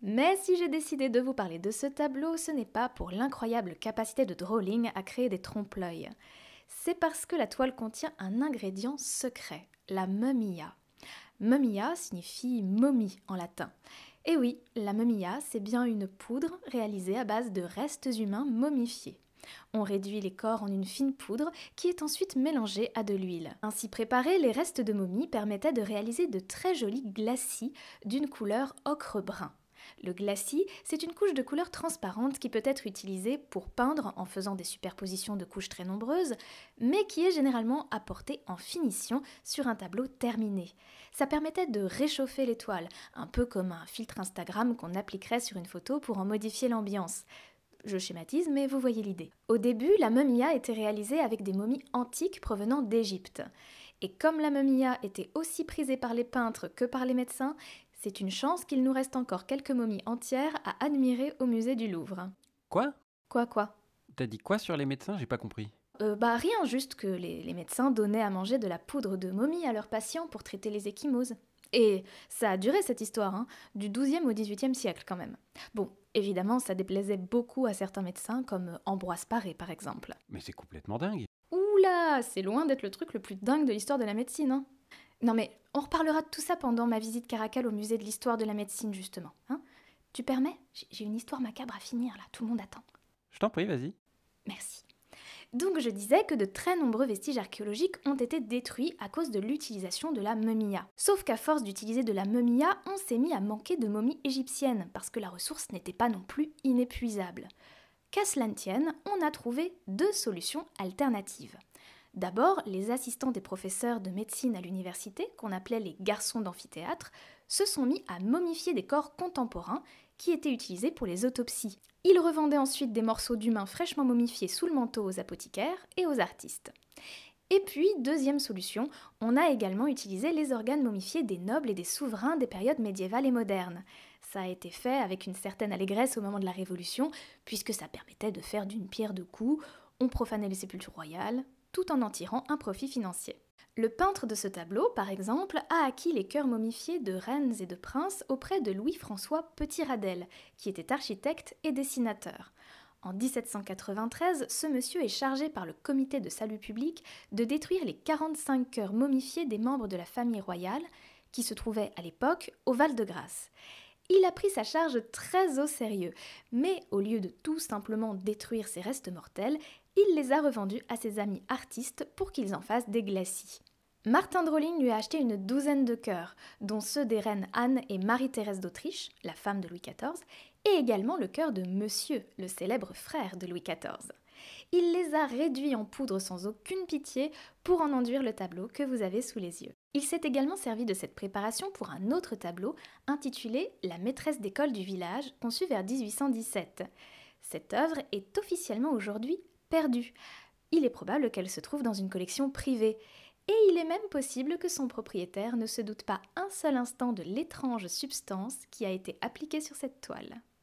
Mais si j'ai décidé de vous parler de ce tableau, ce n'est pas pour l'incroyable capacité de drawing à créer des trompe-l'œil. C'est parce que la toile contient un ingrédient secret, la mumia. Mumia signifie momie en latin. Et oui, la mumia, c'est bien une poudre réalisée à base de restes humains momifiés. On réduit les corps en une fine poudre qui est ensuite mélangée à de l'huile. Ainsi préparés, les restes de momie permettaient de réaliser de très jolis glacis d'une couleur ocre-brun. Le glacis, c'est une couche de couleur transparente qui peut être utilisée pour peindre en faisant des superpositions de couches très nombreuses, mais qui est généralement apportée en finition sur un tableau terminé. Ça permettait de réchauffer l'étoile, un peu comme un filtre Instagram qu'on appliquerait sur une photo pour en modifier l'ambiance. Je schématise, mais vous voyez l'idée. Au début, la mumia était réalisée avec des momies antiques provenant d'Égypte. Et comme la mumia était aussi prisée par les peintres que par les médecins, c'est une chance qu'il nous reste encore quelques momies entières à admirer au musée du Louvre. Quoi? Quoi quoi? T'as dit quoi sur les médecins? J'ai pas compris. Euh, bah rien, juste que les, les médecins donnaient à manger de la poudre de momie à leurs patients pour traiter les échymoses. Et ça a duré cette histoire, hein, du XIIe au XVIIIe siècle quand même. Bon, évidemment, ça déplaisait beaucoup à certains médecins, comme Ambroise Paré par exemple. Mais c'est complètement dingue. Oula, c'est loin d'être le truc le plus dingue de l'histoire de la médecine. Hein. Non mais on reparlera de tout ça pendant ma visite Caracal au musée de l'histoire de la médecine justement. Hein tu permets? J'ai une histoire macabre à finir là, tout le monde attend. Je t'en prie, vas-y. Merci. Donc je disais que de très nombreux vestiges archéologiques ont été détruits à cause de l'utilisation de la mumia. Sauf qu'à force d'utiliser de la mumia, on s'est mis à manquer de momies égyptiennes, parce que la ressource n'était pas non plus inépuisable. Qu'à cela ne tienne, on a trouvé deux solutions alternatives. D'abord, les assistants des professeurs de médecine à l'université, qu'on appelait les garçons d'amphithéâtre, se sont mis à momifier des corps contemporains qui étaient utilisés pour les autopsies. Ils revendaient ensuite des morceaux d'humains fraîchement momifiés sous le manteau aux apothicaires et aux artistes. Et puis, deuxième solution, on a également utilisé les organes momifiés des nobles et des souverains des périodes médiévales et modernes. Ça a été fait avec une certaine allégresse au moment de la Révolution, puisque ça permettait de faire d'une pierre deux coups, on profanait les sépultures royales, tout en en tirant un profit financier. Le peintre de ce tableau, par exemple, a acquis les cœurs momifiés de reines et de princes auprès de Louis-François Petit-Radel, qui était architecte et dessinateur. En 1793, ce monsieur est chargé par le comité de salut public de détruire les 45 cœurs momifiés des membres de la famille royale, qui se trouvaient à l'époque au Val-de-Grâce. Il a pris sa charge très au sérieux, mais au lieu de tout simplement détruire ses restes mortels, il les a revendus à ses amis artistes pour qu'ils en fassent des glacis. Martin Drolling lui a acheté une douzaine de cœurs, dont ceux des reines Anne et Marie-Thérèse d'Autriche, la femme de Louis XIV, et également le cœur de Monsieur, le célèbre frère de Louis XIV. Il les a réduits en poudre sans aucune pitié pour en enduire le tableau que vous avez sous les yeux. Il s'est également servi de cette préparation pour un autre tableau intitulé La maîtresse d'école du village, conçu vers 1817. Cette œuvre est officiellement aujourd'hui perdue. Il est probable qu'elle se trouve dans une collection privée. Et il est même possible que son propriétaire ne se doute pas un seul instant de l'étrange substance qui a été appliquée sur cette toile.